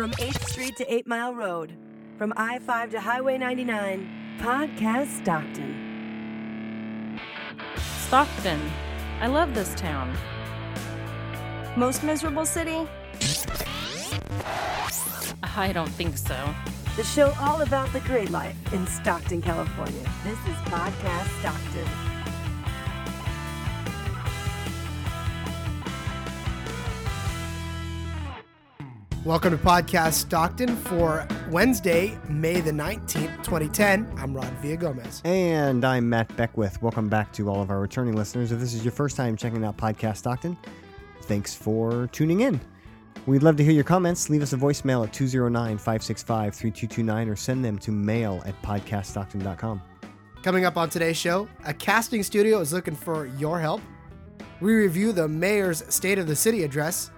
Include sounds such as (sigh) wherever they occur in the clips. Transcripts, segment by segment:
From 8th Street to 8 Mile Road, from I 5 to Highway 99, Podcast Stockton. Stockton. I love this town. Most miserable city? I don't think so. The show all about the great life in Stockton, California. This is Podcast Stockton. Welcome to Podcast Stockton for Wednesday, May the 19th, 2010. I'm Rod Villagomez. And I'm Matt Beckwith. Welcome back to all of our returning listeners. If this is your first time checking out Podcast Stockton, thanks for tuning in. We'd love to hear your comments. Leave us a voicemail at 209 565 3229 or send them to mail at podcaststockton.com. Coming up on today's show, a casting studio is looking for your help. We review the mayor's State of the City address,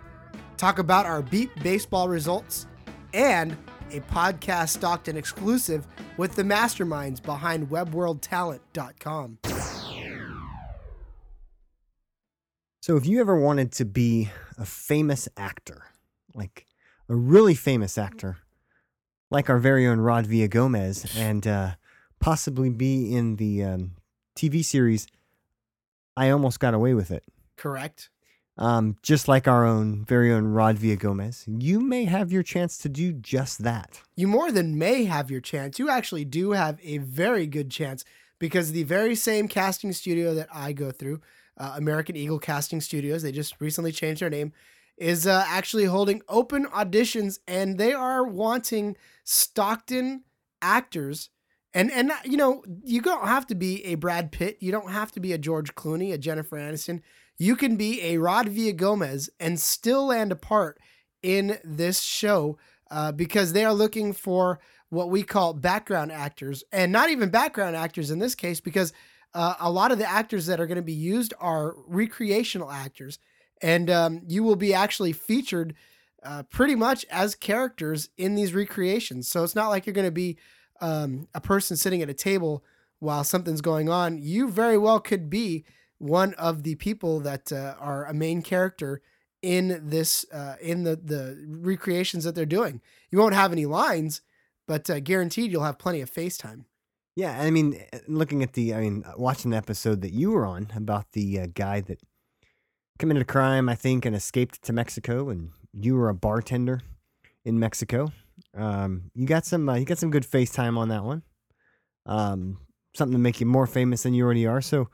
talk about our beep baseball results, and a Podcast Stockton exclusive with the masterminds behind webworldtalent.com. So, if you ever wanted to be a famous actor, like a really famous actor, like our very own Rod Villagomez, and uh, possibly be in the um, TV series I Almost Got Away with It, Correct? Um, just like our own very own Rod Villagomez, you may have your chance to do just that. you more than may have your chance. You actually do have a very good chance because the very same casting studio that I go through, uh, American Eagle Casting Studios, they just recently changed their name, is uh, actually holding open auditions and they are wanting Stockton actors. And, and you know, you don't have to be a Brad Pitt. You don't have to be a George Clooney, a Jennifer Aniston. You can be a Rod Villagomez and still land a part in this show uh, because they are looking for what we call background actors, and not even background actors in this case, because uh, a lot of the actors that are going to be used are recreational actors, and um, you will be actually featured uh, pretty much as characters in these recreations. So it's not like you're going to be um, a person sitting at a table while something's going on. You very well could be one of the people that uh, are a main character in this uh, in the the recreations that they're doing. You won't have any lines, but uh, guaranteed you'll have plenty of FaceTime. Yeah, I mean, uh, looking at the, I mean, watching the episode that you were on about the uh, guy that committed a crime, I think, and escaped to Mexico, and you were a bartender in Mexico. Um, you got some, uh, you got some good FaceTime on that one. Um, something to make you more famous than you already are. So,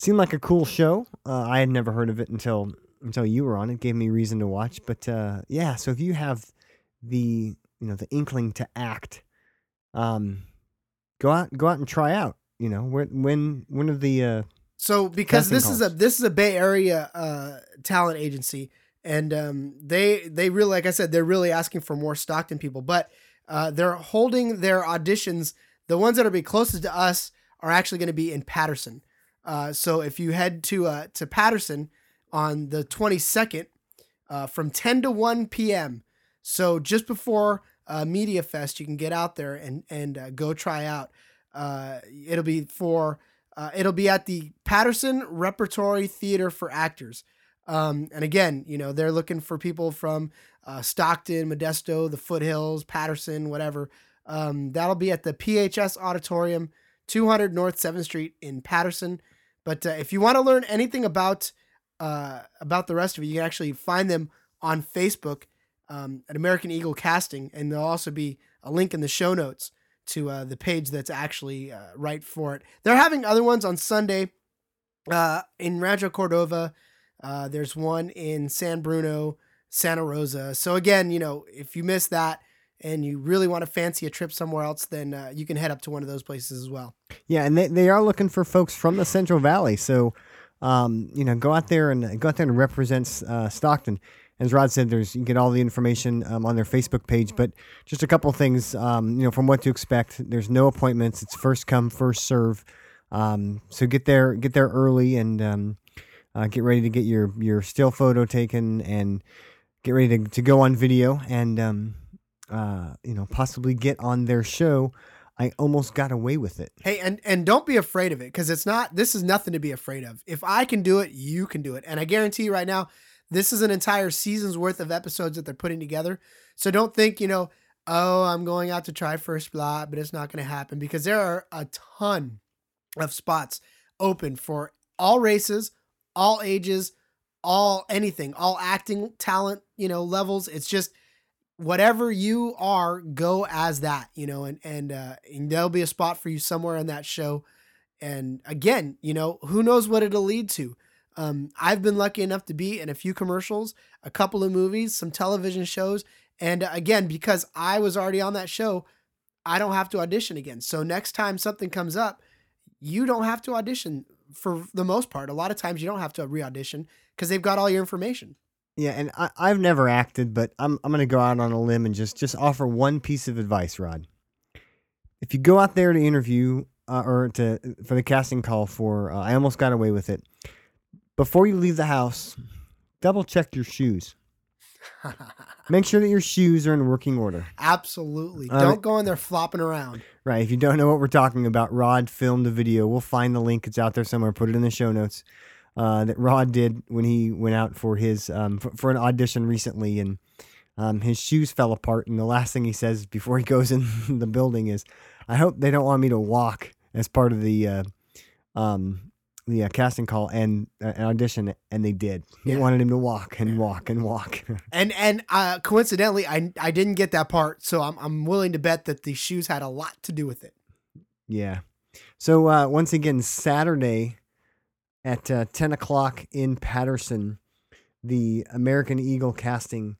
seemed like a cool show. Uh, I had never heard of it until until you were on. It gave me reason to watch. But uh, yeah, so if you have the you know the inkling to act, um, go out go out and try out. You know, when when one of the uh, So because this is a this is a Bay Area uh, talent agency, and um, they they really like I said they're really asking for more Stockton people, but uh, they're holding their auditions. The ones that are be closest to us are actually going to be in Patterson. Uh, so if you head to uh, to Patterson on the 22nd uh, from 10 to 1 p.m. So just before uh, Media Fest, you can get out there and and uh, go try out. Uh, it'll be for it'll be at the Patterson Repertory Theater for Actors. Um, and again, you know they're looking for people from Stockton, Modesto, the Foothills, Patterson, whatever. Um, that'll be at the PHS Auditorium, 200 North 7th Street in Patterson. But uh, if you want to learn anything about uh, about the rest of it, you can actually find them on Facebook um, at American Eagle Casting, and there'll also be a link in the show notes to uh, the page that's actually uh, right for it. They're having other ones on Sunday uh, in Rancho Cordova. Uh, there's one in San Bruno, Santa Rosa. So again, you know, if you miss that and you really want to fancy a trip somewhere else, then uh, you can head up to one of those places as well. yeah, and they they are looking for folks from the Central Valley. So, um, you know, go out there and go out there and represent uh, Stockton. As Rod said, there's you get all the information um, on their Facebook page. But just a couple things, um, you know, from what to expect. There's no appointments. It's first come, first serve. Um, so get there, get there early, and um, uh, get ready to get your your still photo taken, and get ready to, to go on video, and um, uh, you know, possibly get on their show. I almost got away with it. Hey, and and don't be afraid of it because it's not. This is nothing to be afraid of. If I can do it, you can do it, and I guarantee you right now, This is an entire season's worth of episodes that they're putting together. So don't think, you know, oh, I'm going out to try First Blood, but it's not going to happen because there are a ton of spots open for all races, all ages, all anything, all acting talent, you know, levels. It's just whatever you are, go as that, you know, and and uh and there'll be a spot for you somewhere on that show. And again, you know, who knows what it'll lead to. Um, I've been lucky enough to be in a few commercials, a couple of movies, some television shows, and again, because I was already on that show, I don't have to audition again. So next time something comes up, you don't have to audition for the most part. A lot of times you don't have to re-audition because they've got all your information. Yeah, and I, I've never acted, but I'm I'm gonna go out on a limb and just just offer one piece of advice, Rod. If you go out there to interview uh, or to for the casting call for, uh, I almost got away with it. Before you leave the house, double check your shoes. (laughs) Make sure that your shoes are in working order. Absolutely. Uh, don't go in there flopping around. Right. If you don't know what we're talking about, Rod filmed a video. We'll find the link. It's out there somewhere. Put it in the show notes. Uh, that Rod did when he went out for his um, for, for an audition recently, and um, his shoes fell apart. And the last thing he says before he goes (laughs) in the building is, "I hope they don't want me to walk as part of the uh, um, the uh, casting call and uh, an audition." And they did. They Yeah. wanted him to walk and walk and walk. (laughs) And and uh, coincidentally, I I didn't get that part, so I'm I'm willing to bet that the shoes had a lot to do with it. Yeah. So uh, once again, Saturday at uh, 10 o'clock in Patterson, the American Eagle casting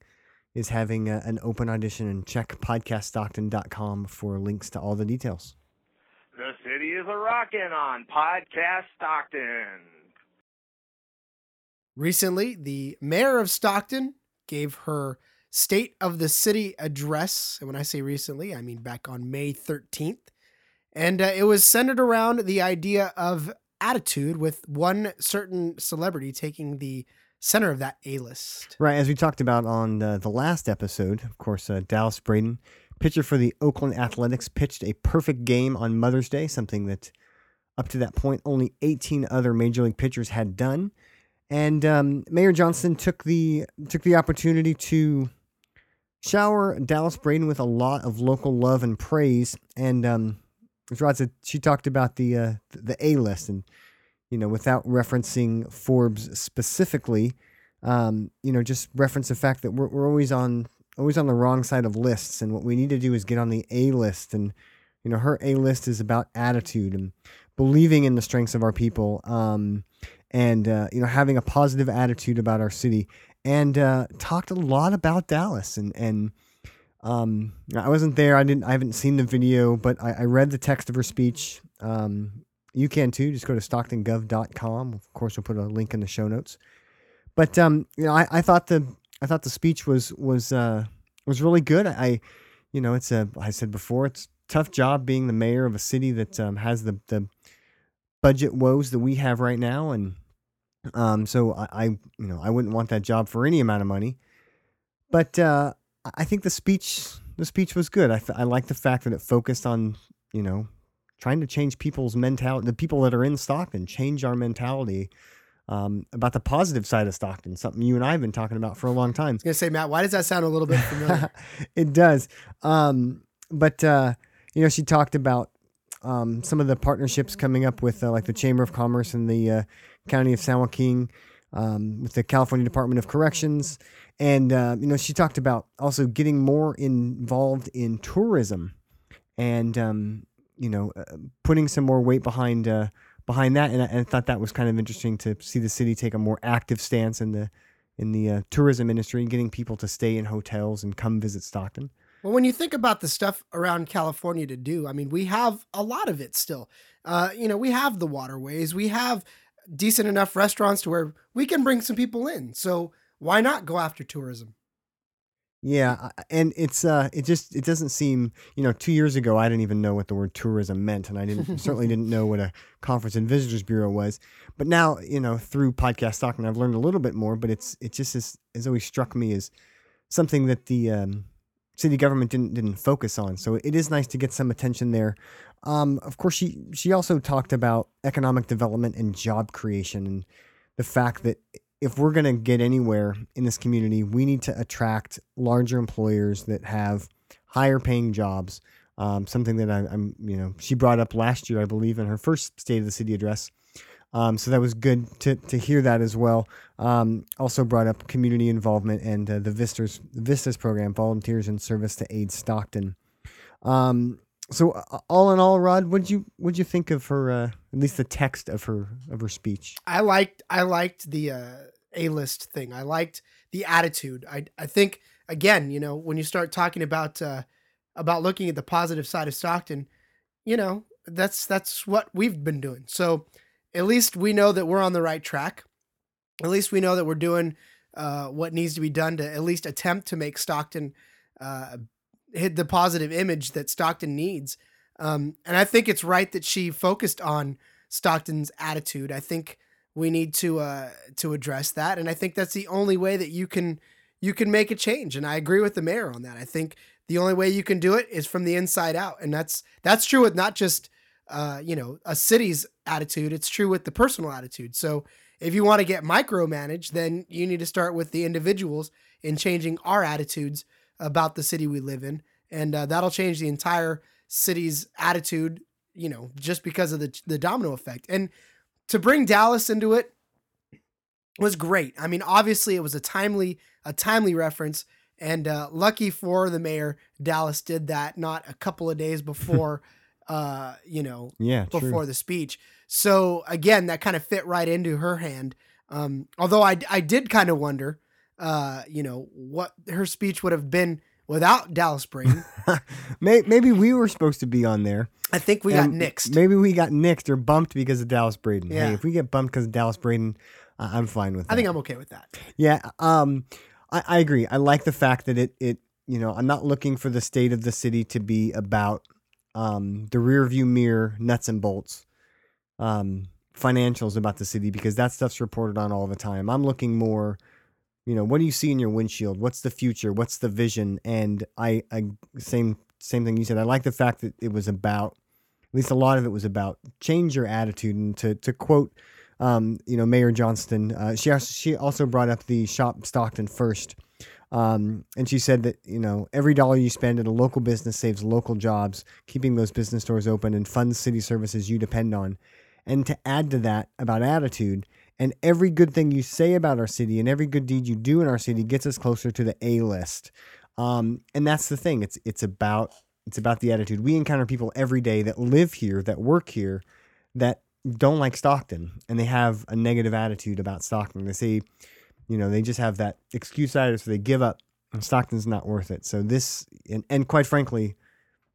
is having a, an open audition and check podcaststockton.com for links to all the details. The city is a rockin' on Podcast Stockton. Recently, the mayor of Stockton gave her state of the city address. And when I say recently, I mean back on May 13th. And uh, it was centered around the idea of attitude, with one certain celebrity taking the center of that A list. Right, as we talked about on the, last episode, of course, uh, Dallas Braden, pitcher for the Oakland Athletics, pitched a perfect game on Mother's Day, something that up to that point only 18 other major league pitchers had done. And um, Mayor Johnston took the took the opportunity to shower Dallas Braden with a lot of local love and praise. And um, as Rod said, she talked about the uh, the A list, and you know, without referencing Forbes specifically, um, you know, just reference the fact that we're, we're always on always on the wrong side of lists, and what we need to do is get on the A list. And you know, her A list is about attitude and believing in the strengths of our people, um, and uh, you know, having a positive attitude about our city. And uh, talked a lot about Dallas, and and um, I wasn't there. I didn't. I haven't seen the video, but I, I read the text of her speech. Um, you can too. Just go to stocktongov.com. Of course, we'll put a link in the show notes. But um, you know, I, I thought the I thought the speech was was uh, was really good. I, you know, it's a I said before, it's tough job being the mayor of a city that um, has the the budget woes that we have right now, and um, so I, I you know I wouldn't want that job for any amount of money. But uh, I- think the speech the speech was good. I I like the fact that it focused on you know trying to change people's mentality, the people that are in Stockton, change our mentality um, about the positive side of Stockton. Something you and I have been talking about for a long time. I was gonna say, Matt, why does that sound a little bit familiar? (laughs) it does. Um, but uh, you know, she talked about um, some of the partnerships coming up with uh, like the Chamber of Commerce and the uh, County of San Joaquin, um, with the California Department of Corrections, and uh, you know, she talked about also getting more involved in tourism, and um, you know, uh, putting some more weight behind uh, behind that. And I, and I thought that was kind of interesting to see the city take a more active stance in the in the uh, tourism industry, and getting people to stay in hotels and come visit Stockton. Well, when you think about the stuff around California to do, I mean, we have a lot of it still. Uh, you know, we have the waterways, we have decent enough restaurants to where we can bring some people in. So why not go after tourism? Yeah, and it's uh, it just it doesn't seem you know two years ago I didn't even know what the word tourism meant, and I didn't certainly didn't know what a conference and visitors bureau was. But now you know through Podcast Stockton, I've learned a little bit more. But it's it just has, has always struck me as something that the um, city government didn't didn't focus on. So it is nice to get some attention there. Um, of course, she she also talked about economic development and job creation and the fact that if we're going to get anywhere in this community, we need to attract larger employers that have higher paying jobs. Um, something that I, I'm, you know, she brought up last year, I believe, in her first State of the City address. Um, so that was good to, to hear that as well. Um, also brought up community involvement and uh, the Vistas Vistas program, Volunteers in Service to Aid Stockton. Um, so uh, all in all, Rod, what'd you what'd you think of her? Uh, at least the text of her of her speech. I liked I liked the uh, A list thing. I liked the attitude. I I think again, you know, when you start talking about uh, about looking at the positive side of Stockton, you know, that's that's what we've been doing. So at least we know that we're on the right track. At least we know that we're doing uh, what needs to be done to at least attempt to make Stockton uh, hit the positive image that Stockton needs. Um, and I think it's right that she focused on Stockton's attitude. I think we need to uh, to address that, and I think that's the only way that you can you can make a change. And I agree with the mayor on that. I think the only way you can do it is from the inside out, and that's that's true with not just uh, you know a city's attitude. It's true with the personal attitude. So if you want to get micromanaged, then you need to start with the individuals in changing our attitudes about the city we live in, and uh, that'll change the entire city's attitude. You know, just because of the the domino effect, and to bring Dallas into it was great. I mean, obviously it was a timely a timely reference, and uh, lucky for the mayor, Dallas did that not a couple of days before, (laughs) uh, you know, Yeah, before true. the speech. So again, that kind of fit right into her hand. Um, although I I did kind of wonder, uh, you know, what her speech would have been without Dallas Braden. (laughs) Maybe we were supposed to be on there. I think we got nixed. Maybe we got nixed or bumped because of Dallas Braden. Yeah. Hey, if we get bumped because of Dallas Braden, I'm fine with that. I think I'm okay with that. Yeah, um, I, I agree. I like the fact that it it you know I'm not looking for the state of the city to be about um, the rear view mirror nuts and bolts um, financials about the city because that stuff's reported on all the time. I'm looking more, you know, what do you see in your windshield? What's the future? What's the vision? And I, I same same thing you said. I like the fact that it was about at least a lot of it was about change your attitude and to to quote um, you know Mayor Johnston uh, she she also brought up the shop Stockton first um, and she said that you know every dollar you spend at a local business saves local jobs keeping those business doors open and funds city services you depend on and to add to that about attitude and every good thing you say about our city and every good deed you do in our city gets us closer to the A list um, and that's the thing it's it's about it's about the attitude. We encounter people every day that live here, that work here, that don't like Stockton, and they have a negative attitude about Stockton. They say, you know, they just have that excuse attitude, so they give up, and Stockton's not worth it. So this, and, and quite frankly,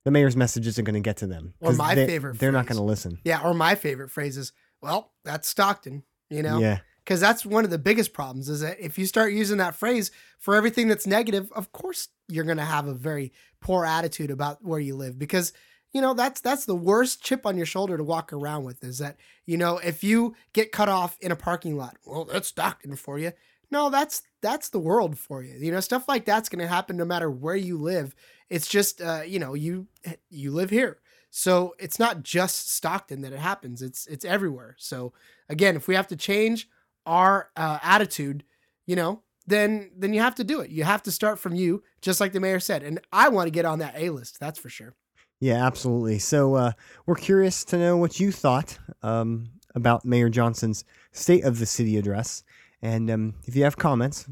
the mayor's message isn't going to get to them. Or my they, favorite They're not going to listen. Yeah, or my favorite phrase is, "Well, that's Stockton." You know, Yeah, because that's one of the biggest problems is that if you start using that phrase for everything that's negative of course you're going to have a very poor attitude about where you live because you know that's that's the worst chip on your shoulder to walk around with is that you know if you get cut off in a parking lot well that's Stockton for you. No that's that's the world for you you know stuff like that's going to happen no matter where you live. It's just uh, you know you you live here so it's not just Stockton that it happens it's it's everywhere so again if we have to change our uh, attitude, you know, then then you have to do it. You have to start from you, just like the mayor said. And I want to get on that A list. That's for sure. yeah, absolutely. So uh, we're curious to know what you thought um, about Mayor Johnston's State of the City address. And um, if you have comments,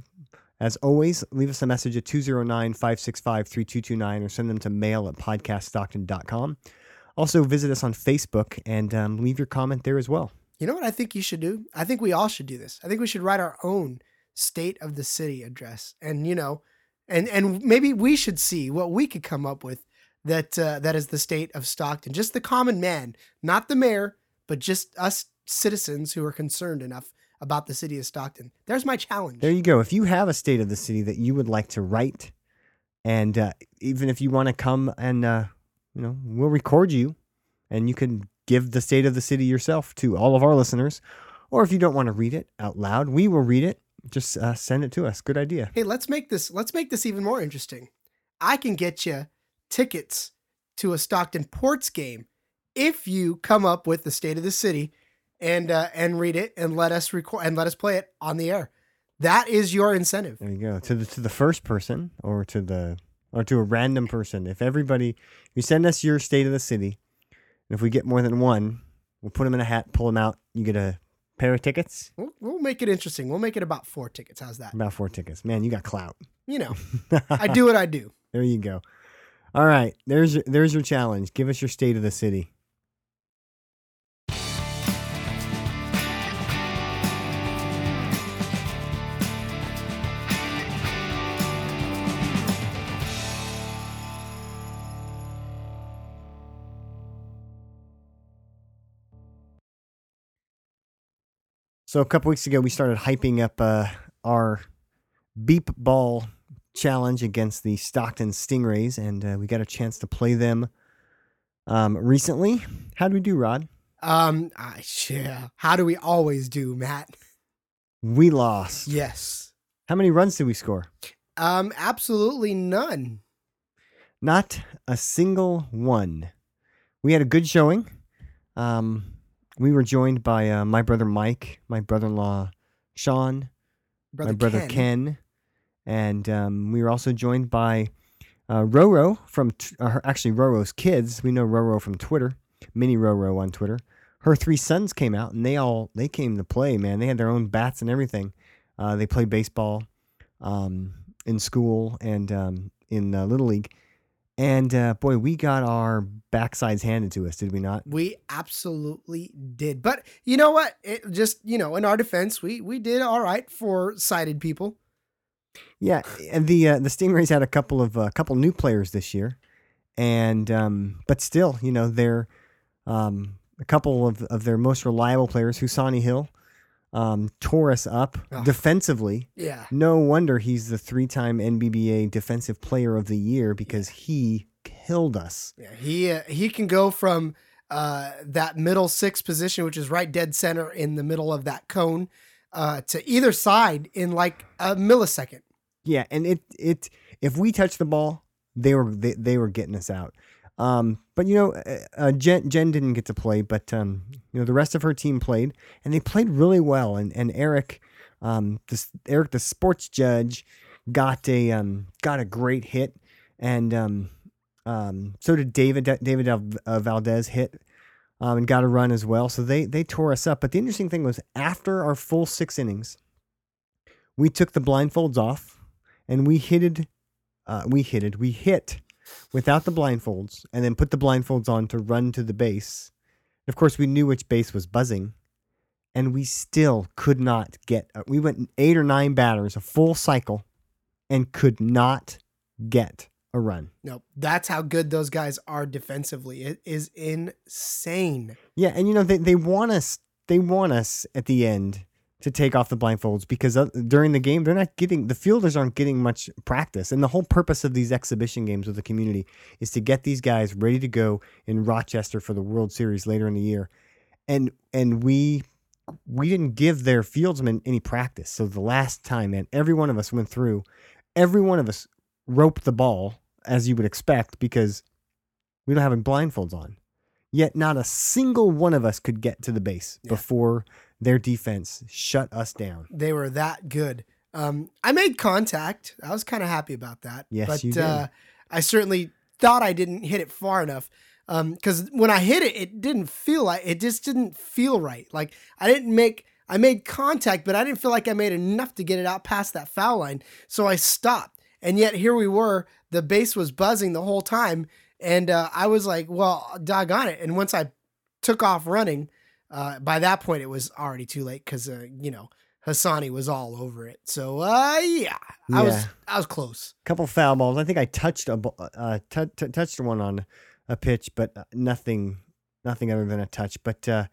as always, leave us a message at 209 565 3229 or send them to mail at podcaststockton.com. Also, visit us on Facebook and um, leave your comment there as well. You know what I think you should do? I think we all should do this. I think we should write our own state of the city address, and you know, and and maybe we should see what we could come up with that uh, that is the state of Stockton. Just the common man, not the mayor, but just us citizens who are concerned enough about the city of Stockton. There's my challenge. There you go. If you have a state of the city that you would like to write, and uh, even if you want to come and, uh, you know, we'll record you and you can give the state of the city yourself to all of our listeners. Or if you don't want to read it out loud, we will read it. Just uh, send it to us. Good idea. hey let's make this let's make this even more interesting i can get you tickets to a stockton ports game if you come up with the state of the city and uh, and read it and let us record and let us play it on the air That is your incentive. There you go. To the to the first person or to the or to a random person. If everybody you send us your state of the city, and if we get more than one, we'll put them in a hat, pull them out. You get a pair of tickets. We'll, we'll make it interesting. We'll make it about four tickets. How's that? About four tickets. Man, you got clout. You know, (laughs) I do what I do. There you go. All right, there's your, there's your challenge. Give us your state of the city. So a couple weeks ago, we started hyping up uh, our beep ball challenge against the Stockton Stingrays, and uh, we got a chance to play them um, recently. How do we do, Rod? Um, I, yeah. How do we always do, Matt? We lost. Yes. How many runs did we score? Um, absolutely none. Not a single one. We had a good showing. Um, we were joined by uh, my brother Mike, my brother-in-law Sean, Brother my brother Ken, and um, we were also joined by uh, Roro from t- uh, her- actually Roro's kids. We know Roro from Twitter, Mini Roro on Twitter. Her three sons came out and they all they came to play. Man, they had their own bats and everything. Uh, they played baseball um, in school and um, in little league. And uh, boy, we got our backsides handed to us, did we not? We absolutely did. But you know what? It just, you know, in our defense, we we did all right for sighted people. Yeah, and the uh, the Stingrays had a couple of a couple new players this year, and um, but still, you know, they're um, a couple of, of their most reliable players, Husani Hill, um, tore us up Oh. defensively. Yeah. No wonder he's the three time NBBA Defensive Player of the Year because he killed us. Yeah, he uh, he can go from uh, that middle six position, which is right dead center in the middle of that cone, uh, to either side in like a millisecond. Yeah, and it it if we touch the ball, they were they, they were getting us out. Um, but you know, uh, uh, Jen Jen didn't get to play, but um, you know the rest of her team played, and they played really well. And and Eric, um, this Eric the sports judge, got a um got a great hit, and um, um, so did David David uh, Valdez hit. Um, and got a run as well. So they they tore us up. But the interesting thing was after our full six innings, we took the blindfolds off and we hitted uh, we hitted we hit without the blindfolds and then put the blindfolds on to run to the base of course we knew which base was buzzing and we still could not get uh, we went eight or nine batters a full cycle and could not get a run No, that's how good those guys are defensively. It is insane. yeah and you know they, they want us they want us at the end to take off the blindfolds because uh, during the game they're not getting the fielders aren't getting much practice. And the whole purpose of these exhibition games with the community is to get these guys ready to go in Rochester for the World Series later in the year. And and we we didn't give their fieldsmen any practice. So the last time man every one of us went through every one of us roped the ball as you would expect because we don't have any blindfolds on. Yet not a single one of us could get to the base Yeah. before their defense shut us down They were that good. Um, I made contact. I was kind of happy about that. Yes, but you did. Uh, I certainly thought I didn't hit it far enough. Because when I hit it, it didn't feel like it just didn't feel right. Like I didn't make. I made contact, but I didn't feel like I made enough to get it out past that foul line. So I stopped. And yet here we were. The base was buzzing the whole time, and uh, I was like, "Well, doggone it!" And once I took off running, uh, by that point it was already too late because uh, you know Hassani was all over it. So uh, yeah, I was I was close. couple foul balls. I think i touched a uh, t- t- touched one on a pitch but uh, nothing nothing other than a touch. But uh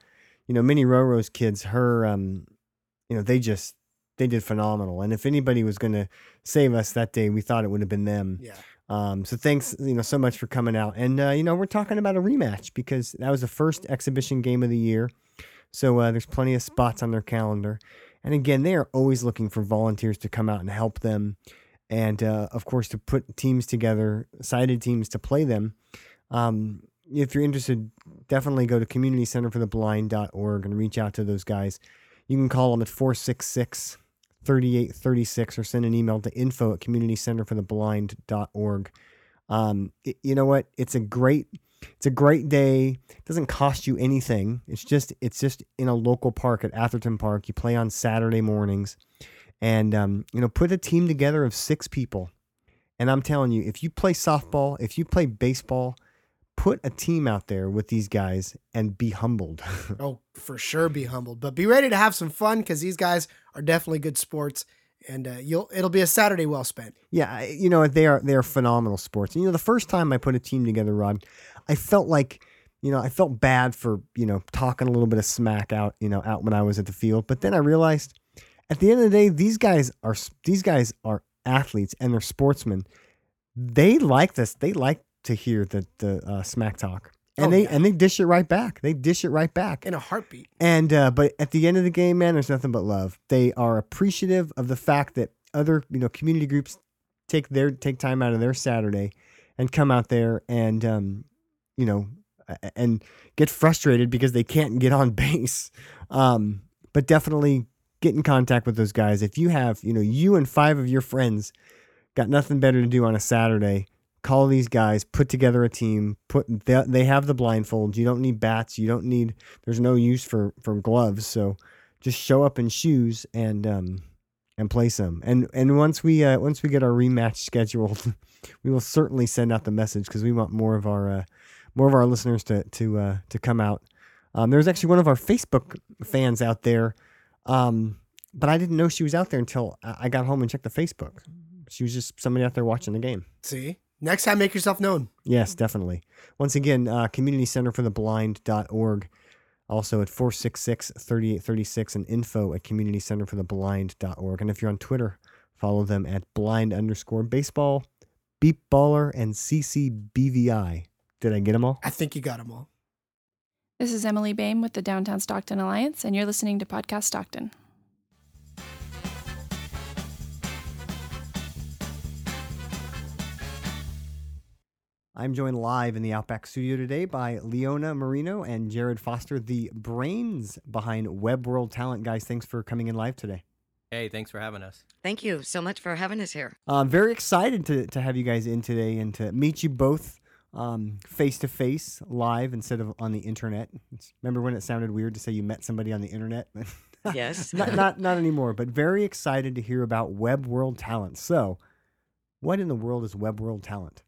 you know minnie roro's kids her um you know they just they did phenomenal. And if anybody was going to save us that day we thought it would have been them. Yeah, Um, so thanks, you know, so much for coming out. And uh, you know, we're talking about a rematch because that was the first exhibition game of the year. So uh, there's plenty of spots on their calendar. And again, they are always looking for volunteers to come out and help them, and uh, of course to put teams together, sided teams to play them. Um, if you're interested, definitely go to communitycenterfortheblind.org and reach out to those guys. You can call them at 466 3836 or send an email to info at communitycenterfortheblind.org. Um, it- you know what? It's a great it's a great day. It doesn't cost you anything. It's just it's just in a local park at Atherton Park. You play on Saturday mornings, and um, you know put a team together of six people. And I'm telling you, if you play softball, if you play baseball, put a team out there with these guys and be humbled. (laughs) Oh, for sure, be humbled, but be ready to have some fun because these guys are definitely good sports, and uh, you'll it'll be a Saturday well spent. Yeah, you know they are they are phenomenal sports. And you know the first time I put a team together, Rod, I felt like you know I felt bad for you know talking a little bit of smack out you know out when I was at the field, but then I realized at the end of the day these guys are these guys are athletes and they're sportsmen. They like this. They like to hear the the uh, smack talk, and Oh, they yeah. and they dish it right back. They dish it right back. In a heartbeat. And uh, but at the end of the game, man, there's nothing but love. They are appreciative of the fact that other you know community groups take their take time out of their Saturday and come out there and um, you know and get frustrated because they can't get on (laughs) base. Um, but definitely get in contact with those guys. If you have you know you and five of your friends got nothing better to do on a Saturday. Call these guys, put together a team. Put they, they have the blindfolds. You don't need bats. You don't need there's no use for for gloves so just show up in shoes and um and play some and and once we uh once we get our rematch scheduled (laughs) we will certainly send out the message because we want more of our uh more of our listeners to to uh to come out um there's actually one of our facebook fans out there um but i didn't know she was out there until I got home and checked the facebook she was just somebody out there watching the game See, next time, make yourself known. Yes, definitely. Once again, uh, Community Center for the Blind.org. Also at 466 3836 and info at Community Center for the Blind.org. And if you're on Twitter, follow them at blind underscore baseball, beep baller, and CCBVI. Did I get them all? I think you got them all. This is Emily Bain with the Downtown Stockton Alliance, and you're listening to Podcast Stockton. I'm joined live in the Outback studio today by Leona Marino and Jared Foster, the brains behind Web World Talent. Guys, thanks for coming in live today. Hey, thanks for having us. Thank you so much for having us here. I'm very excited to, to have you guys in today and to meet you both face to face, live instead of on the internet. It's- remember when it sounded weird to say you met somebody on the internet? (laughs) Yes. not, not not anymore, but very excited to hear about Web World Talent. So, what in the world is Web World Talent?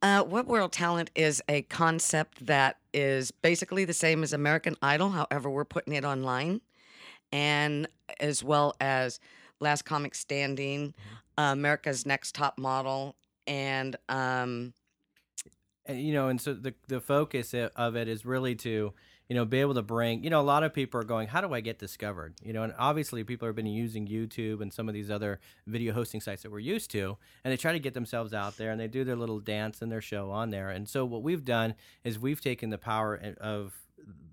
Uh, Web World Talent is a concept that is basically the same as American Idol. However, we're putting it online, and as well as Last Comic Standing, uh, America's Next Top Model, and um, And, you know, and so the the focus of it is really to, you know, be able to bring, you know, a lot of people are going, how do I get discovered? You know, and obviously people have been using YouTube and some of these other video hosting sites that we're used to, and they try to get themselves out there and they do their little dance and their show on there. And so what we've done is we've taken the power of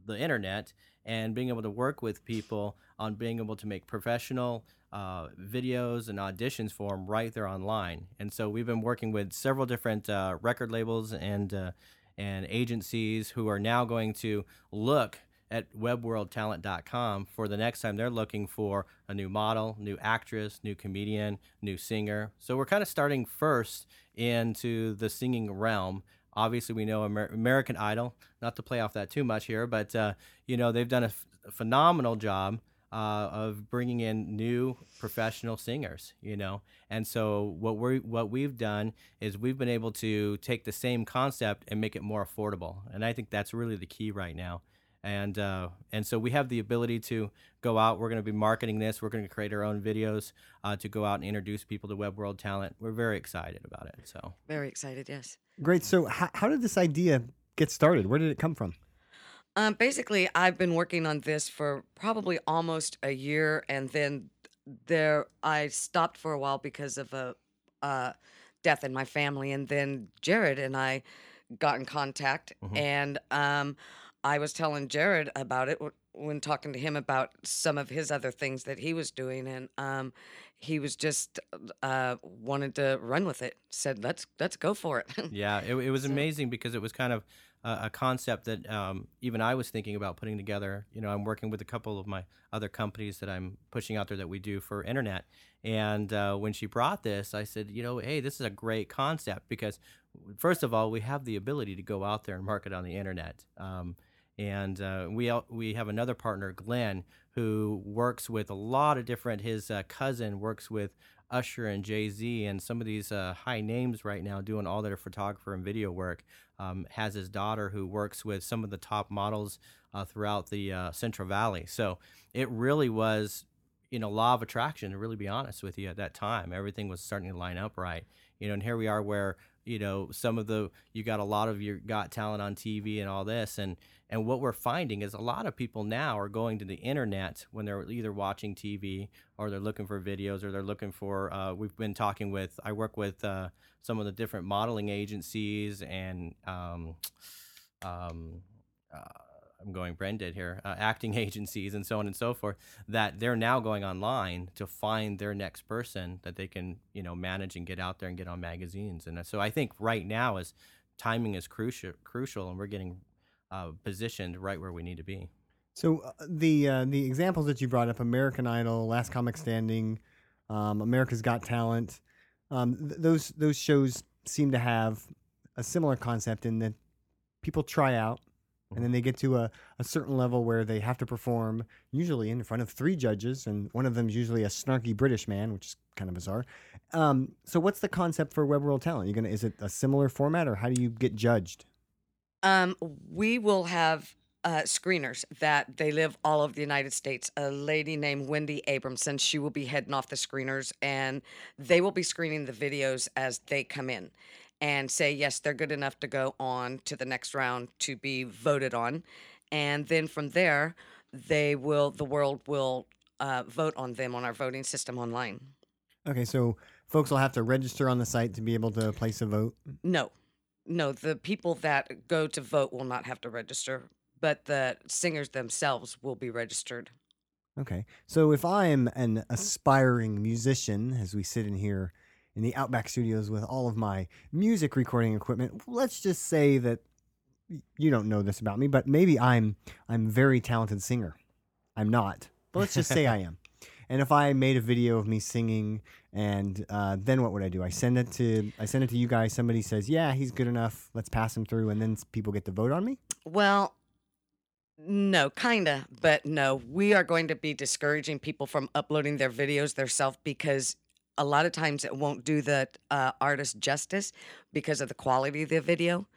the internet and being able to work with people on being able to make professional uh, videos and auditions for them right there online. And so we've been working with several different uh, record labels and uh, and agencies who are now going to look at webworldtalent.com for the next time they're looking for a new model, new actress, new comedian, new singer. So we're kind of starting first into the singing realm. Obviously, we know Amer- American Idol, not to play off that too much here, but uh, you know they've done a, f- a phenomenal job uh, of bringing in new professional singers. You know, and so what we what we've done is we've been able to take the same concept and make it more affordable, and I think that's really the key right now. And uh, and so we have the ability to go out. We're going to be marketing this. We're going to create our own videos uh, to go out and introduce people to Web World Talent. We're very excited about it. So. very excited, yes. Great. So, how, how did this idea get started? Where did it come from? Um, basically, I've been working on this for probably almost a year, and then there I stopped for a while because of a uh, death in my family, and then Jared and I got in contact, Mhm. and um, I was telling Jared about it wh- when talking to him about some of his other things that he was doing, and um, he was just uh, wanted to run with it. Said, "Let's let's go for it." (laughs) Yeah, it, it was So- amazing because it was kind of a, concept that um, even I was thinking about putting together. You know, I'm working with a couple of my other companies that I'm pushing out there that we do for internet. And uh, when she brought this, I said, you know, hey, this is a great concept because, first of all, we have the ability to go out there and market on the internet. Um, and uh, we we have another partner, Glenn, who works with a lot of different. His uh, cousin works with Usher and Jay Z and some of these uh, high names right now doing all their photographer and video work. Um, has his daughter who works with some of the top models uh, throughout the uh, Central Valley. So it really was, you know, law of attraction. To really be honest with you, at that time, everything was starting to line up right. You know, and here we are where you know some of the you got a lot of your got talent on TV and all this and and what we're finding is a lot of people now are going to the internet when they're either watching TV or they're looking for videos or they're looking for. Uh, we've been talking with. I work with uh, some of the different modeling agencies and. Um, um, uh, I'm going branded here, uh, acting (laughs) agencies and so on and so forth, that they're now going online to find their next person that they can, you know, manage and get out there and get on magazines. And so I think right now is timing is crucial, crucial, and we're getting uh, positioned right where we need to be. So uh, the uh, the examples that you brought up, American Idol, Last Comic Standing, um, America's Got Talent, um, th- those those shows seem to have a similar concept in that people try out and then they get to a, a certain level where they have to perform usually in front of three judges and one of them is usually a snarky british man which is kind of bizarre. Um, so what's the concept for web world talent? You gonna is it a similar format or how do you get judged? Um, we will have uh, screeners that they live all over the United States. A lady named Wendy Abramson, she will be heading off the screeners, and they will be screening the videos as they come in, and say yes, they're good enough to go on to the next round to be voted on, and then from there, they will the world will uh, vote on them on our voting system online. okay so folks will have to register on the site to be able to place a vote No, no, the people that go to vote will not have to register, but the singers themselves will be registered. Okay. So if I'm an aspiring musician, as we sit in here in the Outback Studios with all of my music recording equipment, let's just say that you don't know this about me, but maybe I'm I'm a very talented singer. I'm not, but let's just say I (laughs) am. And if I made a video of me singing, and uh, then what would I do? I send it to I send it to you guys. Somebody says, "Yeah, he's good enough. Let's pass him through," and then people get to vote on me. Well, no, kinda, but no. We are going to be discouraging people from uploading their videos themselves because a lot of times it won't do the uh, artist justice because of the quality of the video.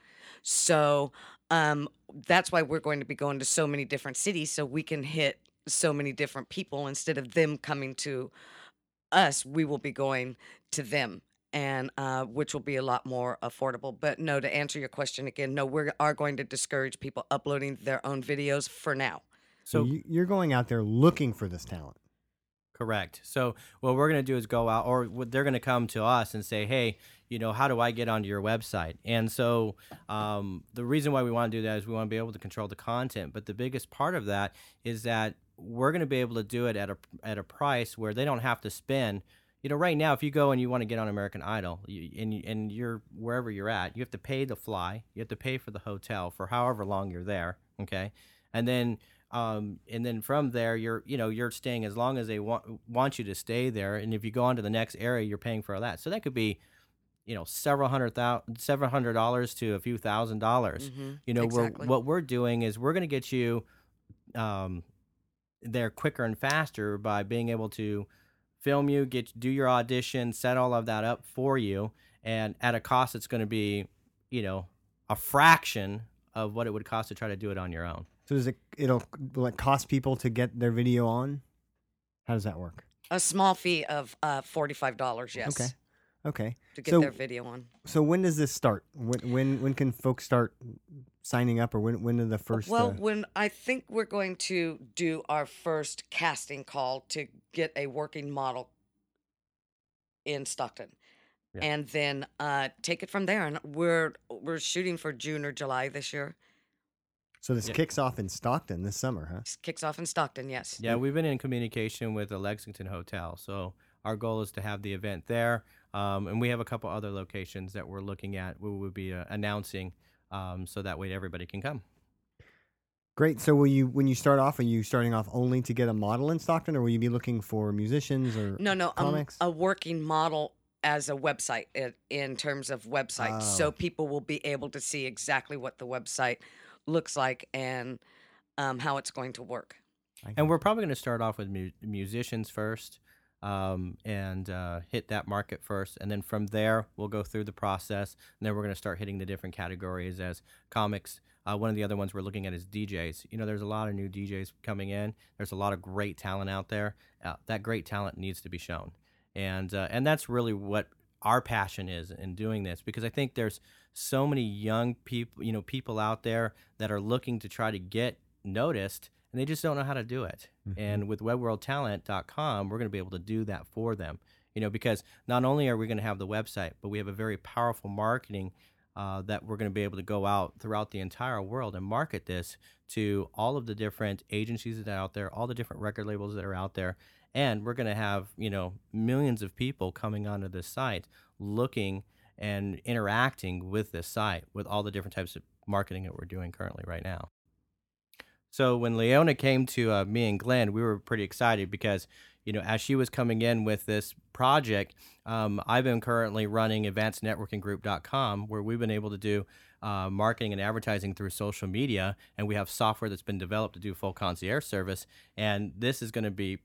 So um, that's why we're going to be going to so many different cities so we can hit so many different people instead of them coming to us. We will be going to them. And uh, which will be a lot more affordable. But no, to answer your question again, no, we are going to discourage people uploading their own videos for now. So So you, you're going out there looking for this talent. Correct. So what we're going to do is go out, or they're going to come to us and say, "Hey, you know, how do I get onto your website?" And so um, the reason why we want to do that is we want to be able to control the content. But the biggest part of that is that we're going to be able to do it at a at a price where they don't have to spend. You know, right now, if you go and you want to get on American Idol, you, and and you're wherever you're at, you have to pay to fly, you have to pay for the hotel for however long you're there. Okay, and then um, and then from there you're you know you're staying as long as they want want you to stay there. And if you go on to the next area you're paying for that. So that could be you know several hundred thousand several hundred dollars to a few thousand dollars. Mhm, you know exactly. we're, what we're doing is we're going to get you um, there quicker and faster by being able to film you get do your audition set all of that up for you. And at a cost that's going to be you know a fraction of what it would cost to try to do it on your own So does it it'll will it cost people to get their video on? How does that work? A small fee of uh, $45, yes, Okay. Okay. to get So- their video on. So when does this start? When when when can folks start signing up or when when are the first Well, uh, when I think we're going to do our first casting call to get a working model in Stockton. Yeah. And then uh, take it from there, and we're we're shooting for June or July this year. So this Yeah. kicks off in Stockton this summer, huh? This kicks off in Stockton, yes. Yeah, we've been in communication with the Lexington Hotel. So our goal is to have the event there. Um, and we have a couple other locations that we're looking at. We will be uh, announcing um, so that way everybody can come. Great. So will you when you start off, are you starting off only to get a model in Stockton, or will you be looking for musicians or No, no, um, comics? a working model as a website in, in terms of website, Oh. so people will be able to see exactly what the website looks like and um, how it's going to work. And we're probably going to start off with mu- musicians first um, and uh, hit that market first. And then from there, we'll go through the process. And then we're going to start hitting the different categories as comics. Uh, one of the other ones we're looking at is DJs. You know, there's a lot of new DJs coming in, there's a lot of great talent out there. Uh, that great talent needs to be shown. And, uh, and that's really what our passion is in doing this because I think there's so many young people, you know, people out there that are looking to try to get noticed and they just don't know how to do it. And with webworldtalent.com, we're going to be able to do that for them. You know, because not only are we going to have the website, but we have a very powerful marketing uh, that we're going to be able to go out throughout the entire world and market this to all of the different agencies that are out there, all the different record labels that are out there. And we're going to have, you know, millions of people coming onto this site looking and interacting with this site with all the different types of marketing that we're doing currently right now. So when Leona came to uh, me and Glenn, we were pretty excited because, you know, as she was coming in with this project, um, I've been currently running advancednetworkinggroup.com where we've been able to do uh, marketing and advertising through social media. And we have software that's been developed to do full concierge service. And this is going to be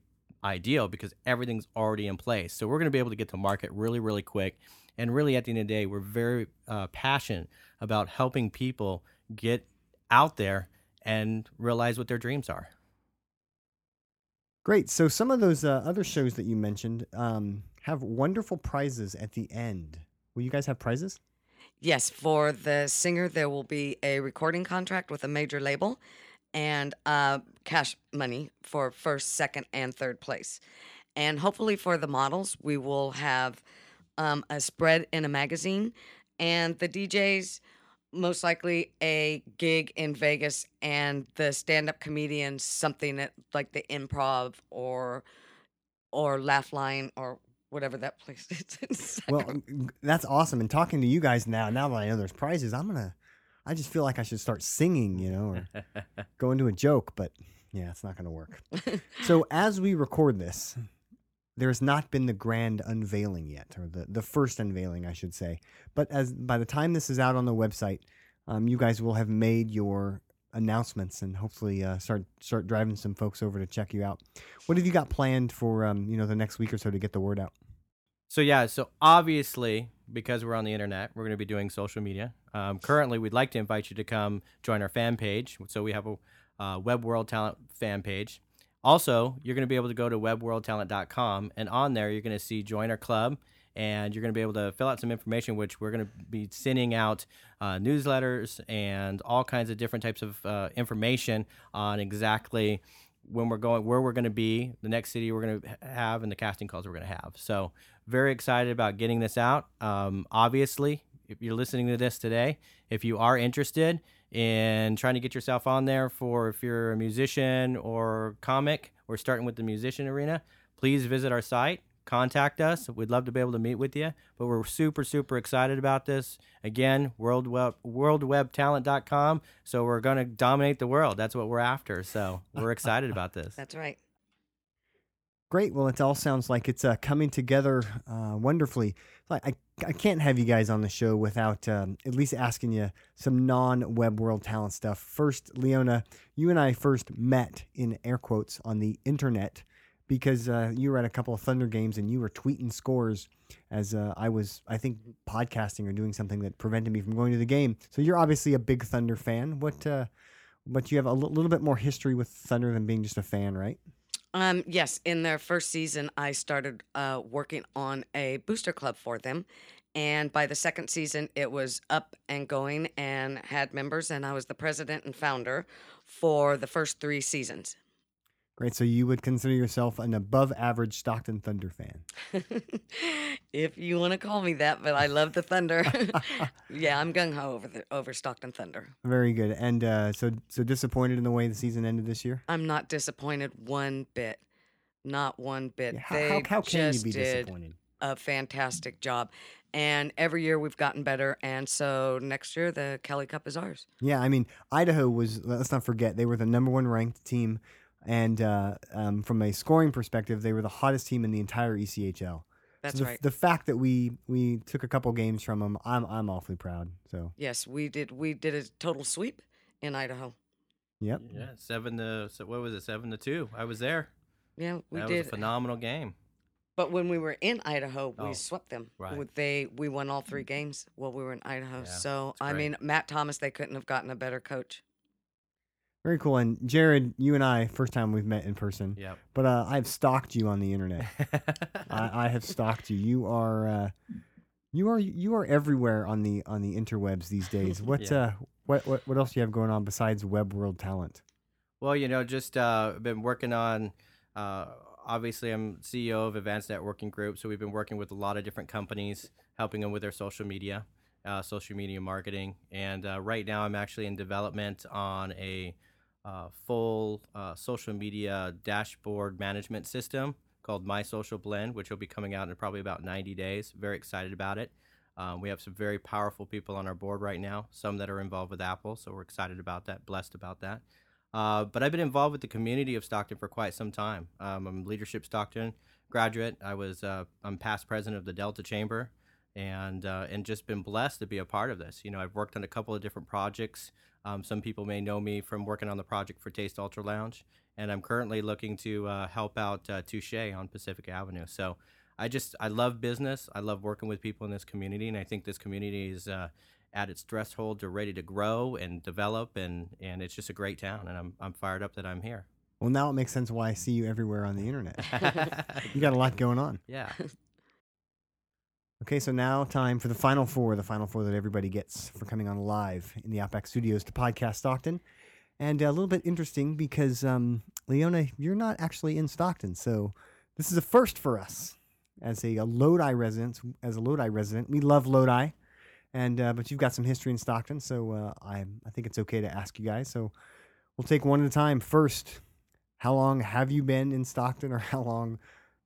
ideal because everything's already in place. So we're going to be able to get to market really, really quick. And really, at the end of the day, we're very uh, passionate about helping people get out there and realize what their dreams are. Great. So some of those uh, other shows that you mentioned um, have wonderful prizes at the end. Will you guys have prizes? Yes, for the singer, there will be a recording contract with a major label and uh, cash money for first, second, and third place. And hopefully, for the models, we will have um, a spread in a magazine, and the DJs, most likely a gig in Vegas, and the stand up comedians, something at like the improv or or Laugh Line or whatever that place (laughs) is. in Well, that's awesome. And talking to you guys now, now that I know there's prizes, I'm gonna. I just feel like I should start singing, you know, or (laughs) go into a joke. But yeah, it's not gonna work. (laughs) so as we record this, there has not been the grand unveiling yet, or the the first unveiling, I should say. But as by the time this is out on the website, um, you guys will have made your announcements and hopefully uh, start start driving some folks over to check you out. What have you got planned for um, you know the next week or so to get the word out? So yeah, so obviously because we're on the internet, we're going to be doing social media. Um, currently, we'd like to invite you to come join our fan page. So we have a uh, Web World Talent fan page. Also, you're going to be able to go to webworldtalent.com, and on there you're going to see join our club, and you're going to be able to fill out some information, which we're going to be sending out uh, newsletters and all kinds of different types of uh, information on exactly when we're going, where we're going to be, the next city we're going to have, and the casting calls we're going to have. So very excited about getting this out. Um, obviously, if you're listening to this today, if you are interested in trying to get yourself on there for if you're a musician or comic, we're starting with the musician arena. Please visit our site, contact us. We'd love to be able to meet with you. But we're super, super excited about this. Again, World Web, worldwebtalent.com. So we're going to dominate the world. That's what we're after. So we're excited about this. (laughs) That's right. Great. Well, it all sounds like it's uh, coming together uh, wonderfully. I, I can't have you guys on the show without um, at least asking you some non-web world talent stuff. First, Leona, you and I first met in air quotes on the internet because uh, you were at a couple of Thunder games and you were tweeting scores as uh, I was, I think, podcasting or doing something that prevented me from going to the game. So you're obviously a big Thunder fan. What? Uh, but you have a little bit more history with Thunder than being just a fan, right? Um, yes, in their first season, I started uh, working on a booster club for them. And by the second season, it was up and going and had members, and I was the president and founder for the first three seasons. Great. So you would consider yourself an above average Stockton Thunder fan. (laughs) if you want to call me that, but I love the Thunder. (laughs) yeah, I'm gung ho over the over Stockton Thunder. Very good. And uh, so so disappointed in the way the season ended this year? I'm not disappointed one bit, not one bit. Yeah, How, they how, how can you just be did disappointed? a fantastic job. And every year we've gotten better. And so next year the Kelly Cup is ours. Yeah, I mean, Idaho was, let's not forget, they were the number one ranked team. And uh, um, from a scoring perspective, they were the hottest team in the entire ECHL. That's so the, right. The fact that we we took a couple games from them, I'm I'm awfully proud. So Yes, we did. We did a total sweep in Idaho. yep. Yeah, seven to so what was it? Seven to two. I was there. Yeah, we that did. was a phenomenal game. But when we were in Idaho, we Oh, swept them. right. They we won all three games while we were in Idaho. Yeah, so I mean, Matt Thomas, they couldn't have gotten a better coach. Very cool. And Jared, you and I, first time we've met in person, Yep. but uh, I've stalked you on the internet. (laughs) I, I have stalked you. You are uh, you are you are everywhere on the on the interwebs these days. (laughs) What Yeah. uh what, what what else do you have going on besides Web World Talent? Well, you know, just uh, been working on. Uh, obviously, I'm CEO of Advanced Networking Group, so we've been working with a lot of different companies, helping them with their social media, uh, social media marketing. And uh, right now, I'm actually in development on a uh, full uh, social media dashboard management system called My Social Blend, which will be coming out in probably about 90 days. Very excited about it. Um, we have some very powerful people on our board right now, some that are involved with Apple, so we're excited about that, blessed about that. Uh, but I've been involved with the community of Stockton for quite some time. Um, I'm a leadership Stockton graduate. I was uh, I'm past president of the Delta Chamber, and uh, and just been blessed to be a part of this. You know, I've worked on a couple of different projects. Um, some people may know me from working on the project for Taste Ultra Lounge, and I'm currently looking to uh, help out uh, Touche on Pacific Avenue. So I just I love business. I love working with people in this community, and I think this community is uh, at its threshold to ready to grow and develop, and and it's just a great town, and I'm I'm fired up that I'm here. Well, now it makes sense why I see you everywhere on the internet. (laughs) you got a lot going on. yeah. (laughs) Okay, so now time for the final four, the final four that everybody gets for coming on live in the Outback Studios to podcast Stockton. And a little bit interesting because, um, Leona, you're not actually in Stockton. So this is a first for us as a, a Lodi resident. As a Lodi resident, we love Lodi. And, uh, but you've got some history in Stockton. So uh, I, I think it's okay to ask you guys. So we'll take one at a time. First, how long have you been in Stockton or how long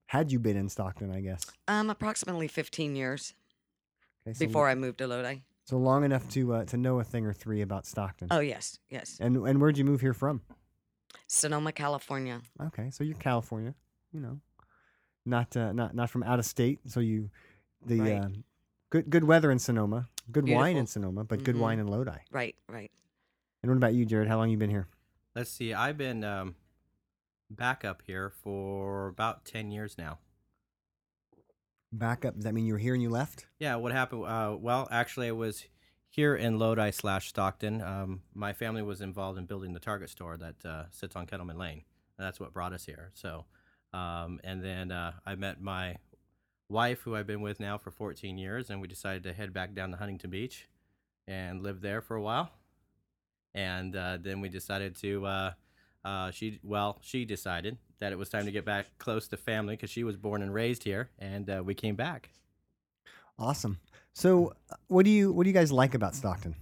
had you been in Stockton, I guess? Um, approximately 15 years Okay, so- before I moved to Lodi. So long enough to uh, to know a thing or three about Stockton. Oh yes, yes. And and where'd you move here from? Sonoma, California. Okay, so you're California. You know, not uh, not not from out of state. So you the Right. uh, good good weather in Sonoma, good wine in Sonoma, but good Mhm. wine in Lodi. Right, right. And what about you, Jared? How long you been here? Let's see. I've been um, back up here for about ten years now. Back up. Does that mean you were here and you left? Yeah, what happened? Uh, well, actually, I was here in Lodi slash Stockton. Um, my family was involved in building the Target store that uh, sits on Kettleman Lane, and that's what brought us here. So, um, and then uh, I met my wife, who I've been with now for 14 years, and we decided to head back down to Huntington Beach and live there for a while. And uh, then we decided to. Uh, she well, she decided that it was time to get back close to family because she was born and raised here, and uh, we came back. Awesome. So uh, what do you what do you guys like about Stockton?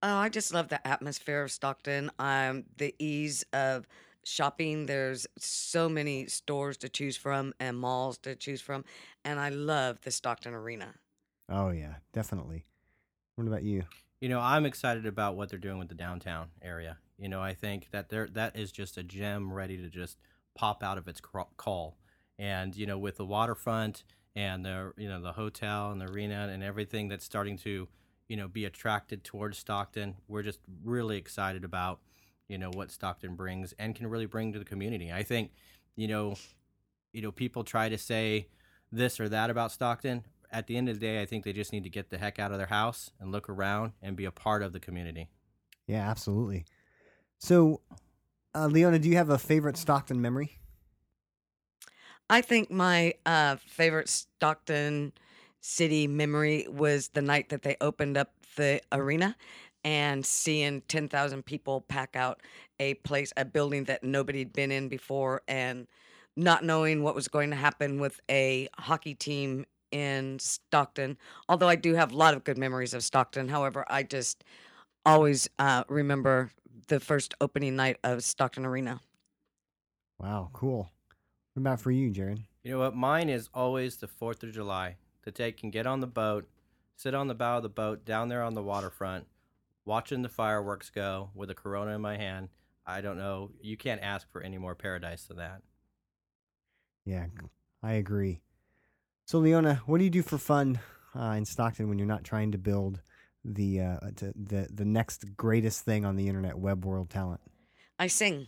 Oh, I just love the atmosphere of Stockton. Um, the ease of shopping. There's so many stores to choose from and malls to choose from, and I love the Stockton Arena. Oh yeah, definitely. What about you? You know, I'm excited about what they're doing with the downtown area. You know, I think that there that is just a gem ready to just pop out of its call. And you know, with the waterfront and the you know the hotel and the arena and everything that's starting to you know be attracted towards Stockton, we're just really excited about you know what Stockton brings and can really bring to the community. I think you know, you know, people try to say this or that about Stockton. At the end of the day, I think they just need to get the heck out of their house and look around and be a part of the community. Yeah, absolutely. So, uh, Leona, do you have a favorite Stockton memory? I think my uh, favorite Stockton city memory was the night that they opened up the arena and seeing 10,000 people pack out a place, a building that nobody'd been in before, and not knowing what was going to happen with a hockey team in Stockton. Although I do have a lot of good memories of Stockton. However, I just always uh, remember the first opening night of Stockton Arena. Wow, cool. What about for you, Jared? You know what? Mine is always the Fourth of July. to take can get on the boat, sit on the bow of the boat down there on the waterfront, watching the fireworks go with a Corona in my hand. I don't know. You can't ask for any more paradise than that. Yeah, I agree. So, Leona, what do you do for fun uh, in Stockton when you're not trying to build the uh, to, the the next greatest thing on the internet, web world talent? I sing.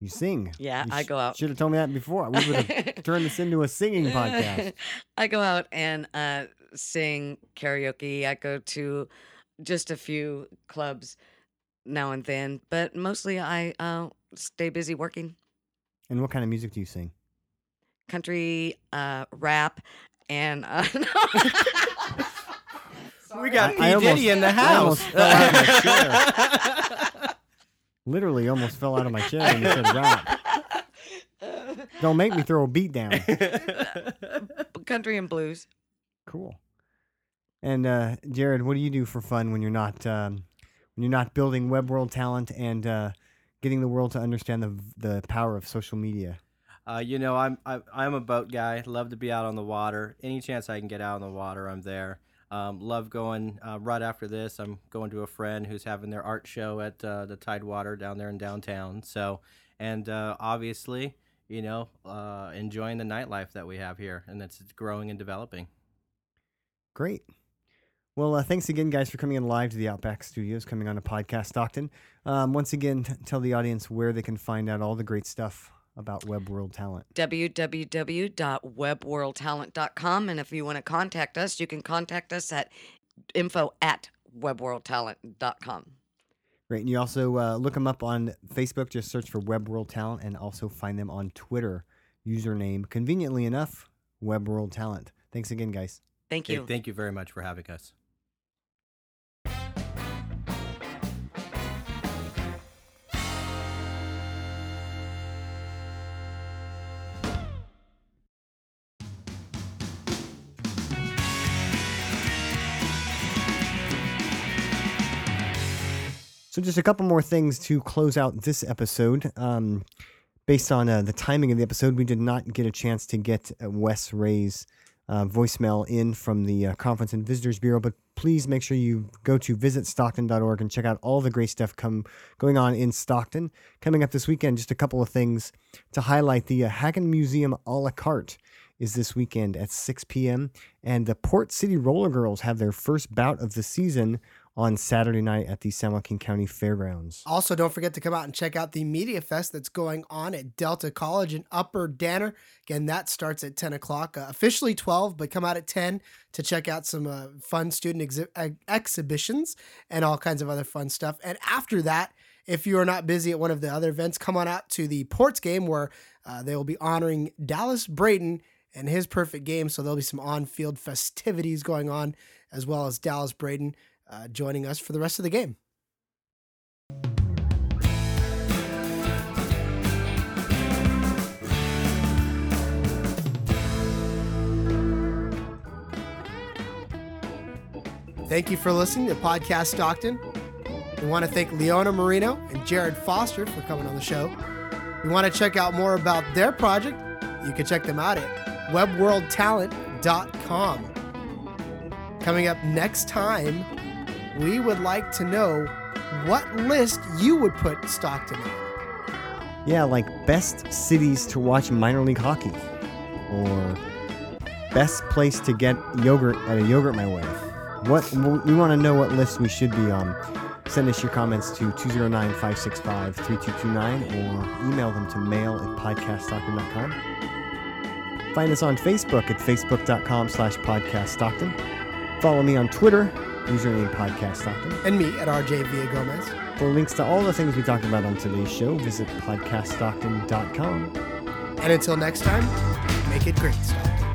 You sing. Yeah, You I go out. Should have told me that before. We would have (laughs) turned this into a singing podcast. I go out and uh, sing karaoke. I go to just a few clubs now and then, but mostly I uh, stay busy working. And what kind of music do you sing? Country, uh, rap, and uh, (laughs) (laughs) We got I- P. I almost- Diddy in the I house. almost fell out of my (laughs) Literally, almost fell out of my chair when you said rap. Don't make me throw a beat down. country and blues. Cool. And uh, Jared, what do you do for fun when you're not um, when you're not building web world talent and uh, getting the world to understand the the power of social media? Uh, you know, I'm I, I'm a boat guy. Love to be out on the water. Any chance I can get out on the water, I'm there. Um, love going. Uh, right after this, I'm going to a friend who's having their art show at uh, the Tidewater down there in downtown. So, and uh, obviously, you know, uh, enjoying the nightlife that we have here, and it's growing and developing. Great. Well, uh, thanks again, guys, for coming in live to the Outback Studios, coming on a podcast, Stockton. Um, once again, t- tell the audience where they can find out all the great stuff about web world talent. www.webworldtalent.com. And if you want to contact us, you can contact us at info at webworldtalent.com. Great. And you also uh, look them up on Facebook. Just search for Web World Talent and also find them on Twitter. Username, conveniently enough, Web World Talent. Thanks again, guys. Thank Hey, you. thank you very much for having us. So, just a couple more things to close out this episode. Um, based on uh, the timing of the episode, we did not get a chance to get uh, Wes Rhea's uh, voicemail in from the uh, Conference and Visitors Bureau, but please make sure you go to visitstockton.org and check out all the great stuff come going on in Stockton. Coming up this weekend, just a couple of things to highlight. The uh, Haggin Museum a la carte is this weekend at 6 p.m., and the Port City Roller Girls have their first bout of the season on Saturday night at the San Joaquin County Fairgrounds. Also, don't forget to come out and check out the Media Fest that's going on at Delta College in Upper Danner. Again, that starts at 10 o'clock, uh, officially 12, but come out at 10 to check out some uh, fun student exhi- ex- exhibitions and all kinds of other fun stuff. And after that, if you are not busy at one of the other events, come on out to the Ports game where uh, they will be honoring Dallas Braden and his perfect game. So there'll be some on field festivities going on, as well as Dallas Braden uh, joining us for the rest of the game. Thank you for listening to Podcast Stockton. We want to thank Leona Marino and Jared Foster for coming on the show. We want to check out more about their project. You can check them out at webworldtalent.com. Coming up next time, we would like to know what list you would put Stockton on. Yeah, like best cities to watch minor league hockey, or best place to get yogurt at a yogurt my way. What we want to know what list we should be on. Send us your comments to 209-565-3229 or email them to mail at podcaststockton.com. Find us on Facebook at facebook.com slash podcaststockton. Follow me on Twitter, username podcaststockton. And me at RJ Villa Gomez. For links to all the things we talked about on today's show, visit podcaststockton.com. And until next time, make it great, Stockton.